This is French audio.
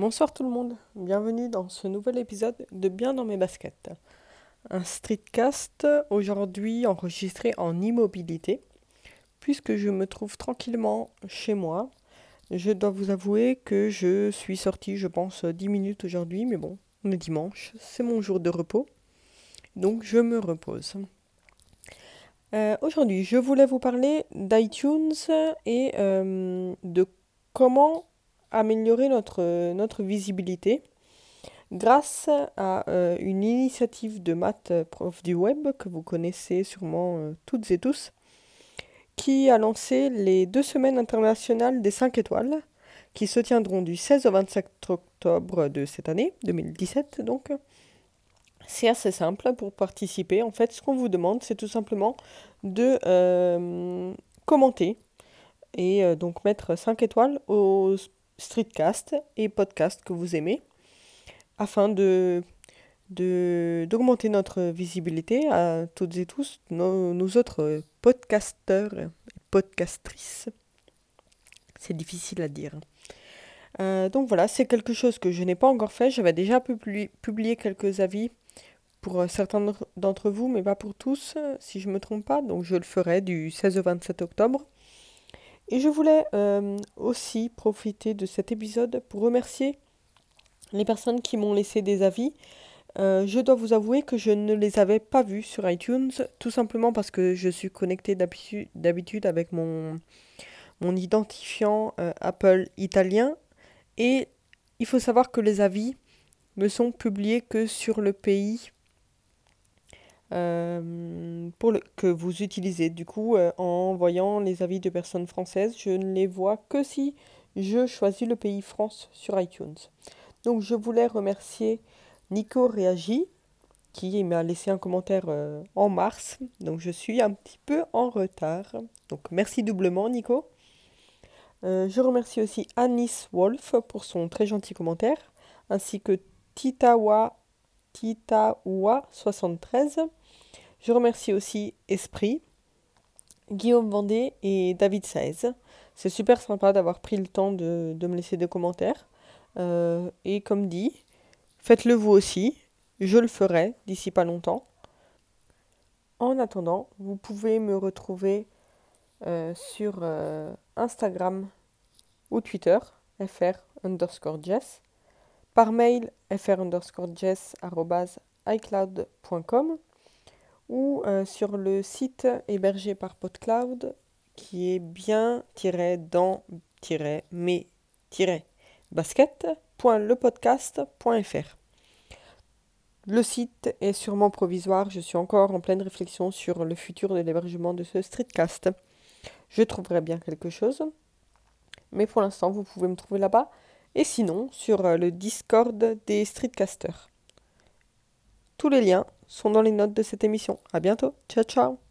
Bonsoir tout le monde, bienvenue dans ce nouvel épisode de Bien dans mes baskets. Un streetcast aujourd'hui enregistré en immobilité, puisque je me trouve tranquillement chez moi. Je dois vous avouer que je suis sortie, je pense, 10 minutes aujourd'hui, mais bon, on est dimanche, c'est mon jour de repos, donc je me repose. Euh, aujourd'hui, je voulais vous parler d'iTunes et euh, de comment améliorer notre, notre visibilité grâce à euh, une initiative de Matt, euh, prof du web, que vous connaissez sûrement euh, toutes et tous, qui a lancé les deux semaines internationales des 5 étoiles, qui se tiendront du 16 au 27 octobre de cette année, 2017 donc. C'est assez simple pour participer. En fait, ce qu'on vous demande, c'est tout simplement de commenter et donc mettre 5 étoiles aux streetcast et podcast que vous aimez afin de d'augmenter notre visibilité à toutes et tous, nos, autres podcasteurs et podcastrices. C'est difficile à dire. Euh, donc voilà, c'est quelque chose que je n'ai pas encore fait. J'avais déjà publié, quelques avis pour certains d'entre vous, mais pas pour tous, si je ne me trompe pas. Donc je le ferai du 16 au 27 octobre. Et je voulais euh, aussi profiter de cet épisode pour remercier les personnes qui m'ont laissé des avis. Euh, je dois vous avouer que je ne les avais pas vus sur iTunes, tout simplement parce que je suis connecté d'habitude avec mon, mon identifiant euh, Apple italien. Et il faut savoir que les avis ne sont publiés que sur le pays euh, pour le, que vous utilisez. Du coup, euh, en voyant les avis de personnes françaises, je ne les vois que si je choisis le pays France sur iTunes. Donc, je voulais remercier Nico Réagi qui m'a laissé un commentaire euh, en mars. Donc, je suis un petit peu en retard. Donc, merci doublement, Nico. je remercie aussi Anis Wolf pour son très gentil commentaire, ainsi que Titawa Titawa73 je remercie aussi Esprit, Guillaume Vendée et David Saez. C'est super sympa d'avoir pris le temps de, me laisser des commentaires. Euh, et comme dit, faites-le vous aussi. Je le ferai d'ici pas longtemps. En attendant, vous pouvez me retrouver euh, sur euh, Instagram ou Twitter, fr underscore jess, par mail fr underscore jess ou euh, sur le site hébergé par PodCloud qui est bien-mais-basket.lepodcast.fr. Le site est sûrement provisoire, je suis encore en pleine réflexion sur le futur de l'hébergement de ce streetcast. Je trouverai bien quelque chose, mais pour l'instant vous pouvez me trouver là-bas, et sinon sur euh, le Discord des streetcasters. Tous les liens sont dans les notes de cette émission. À bientôt. Ciao, ciao.